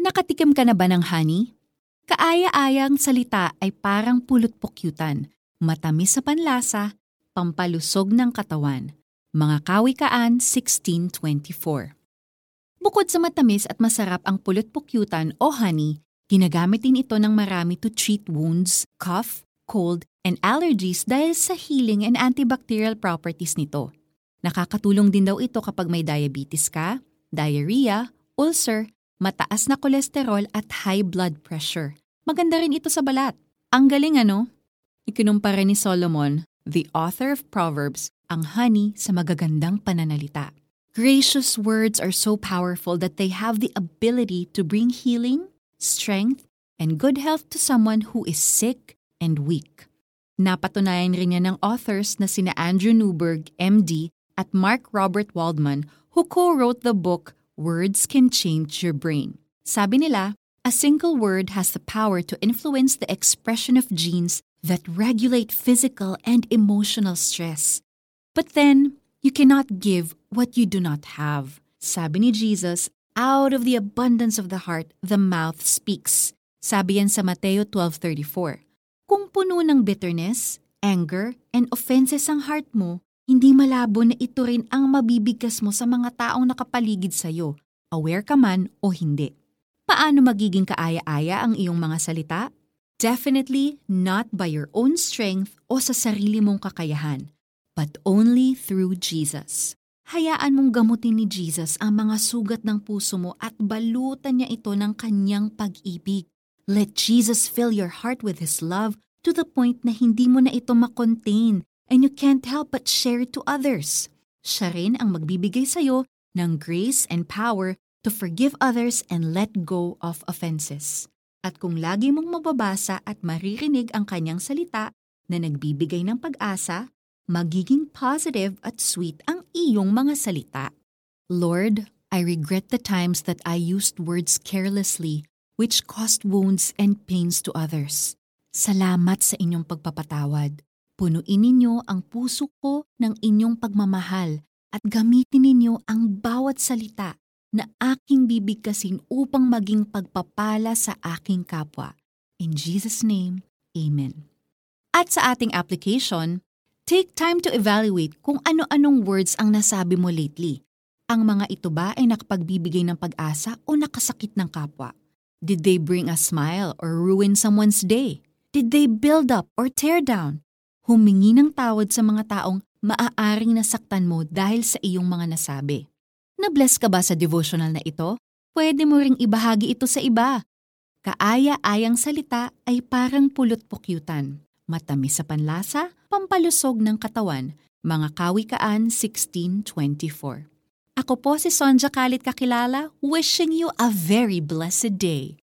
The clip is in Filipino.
Nakatikim ka na ba ng honey? Kaaya-ayang salita ay parang pulot pukyutan, matamis sa panlasa, pampalusog ng katawan. Mga Kawikaan 16.24 Bukod sa matamis at masarap ang pulot pukyutan o honey, ginagamit din ito ng marami to treat wounds, cough, cold, and allergies dahil sa healing and antibacterial properties nito. Nakakatulong din daw ito kapag may diabetes ka, diarrhea, ulcer, mataas na kolesterol at high blood pressure. Maganda rin ito sa balat. Ang galing ano? Ikinumpara ni Solomon, the author of Proverbs, ang honey sa magagandang pananalita. Gracious words are so powerful that they have the ability to bring healing, strength, and good health to someone who is sick and weak. Napatunayan rin niya ng authors na sina Andrew Newberg, MD, at Mark Robert Waldman who co-wrote the book Words Can Change Your Brain. Sabi nila, a single word has the power to influence the expression of genes that regulate physical and emotional stress. But then, you cannot give what you do not have. Sabi ni Jesus, out of the abundance of the heart, the mouth speaks. Sabi yan sa Mateo 12.34. Kung puno ng bitterness, anger, and offenses ang heart mo, hindi malabo na ito rin ang mabibigkas mo sa mga taong nakapaligid sa'yo, aware ka man o hindi. Paano magiging kaaya-aya ang iyong mga salita? Definitely not by your own strength o sa sarili mong kakayahan but only through Jesus. Hayaan mong gamutin ni Jesus ang mga sugat ng puso mo at balutan niya ito ng kanyang pag-ibig. Let Jesus fill your heart with His love to the point na hindi mo na ito makontain and you can't help but share it to others. Siya rin ang magbibigay sa'yo ng grace and power to forgive others and let go of offenses. At kung lagi mong mababasa at maririnig ang kanyang salita na nagbibigay ng pag-asa, magiging positive at sweet ang iyong mga salita. Lord, I regret the times that I used words carelessly which caused wounds and pains to others. Salamat sa inyong pagpapatawad. Punuin ninyo ang puso ko ng inyong pagmamahal at gamitin ninyo ang bawat salita na aking bibigkasin upang maging pagpapala sa aking kapwa. In Jesus' name, Amen. At sa ating application, Take time to evaluate kung ano-anong words ang nasabi mo lately. Ang mga ito ba ay nakapagbibigay ng pag-asa o nakasakit ng kapwa? Did they bring a smile or ruin someone's day? Did they build up or tear down? Humingi ng tawad sa mga taong maaaring nasaktan mo dahil sa iyong mga nasabi. Na-bless ka ba sa devotional na ito? Pwede mo ring ibahagi ito sa iba. Kaaya-ayang salita ay parang pulot pukyutan matamis sa panlasa, pampalusog ng katawan, mga Kawikaan 16.24. Ako po si Sonja Kalit Kakilala, wishing you a very blessed day.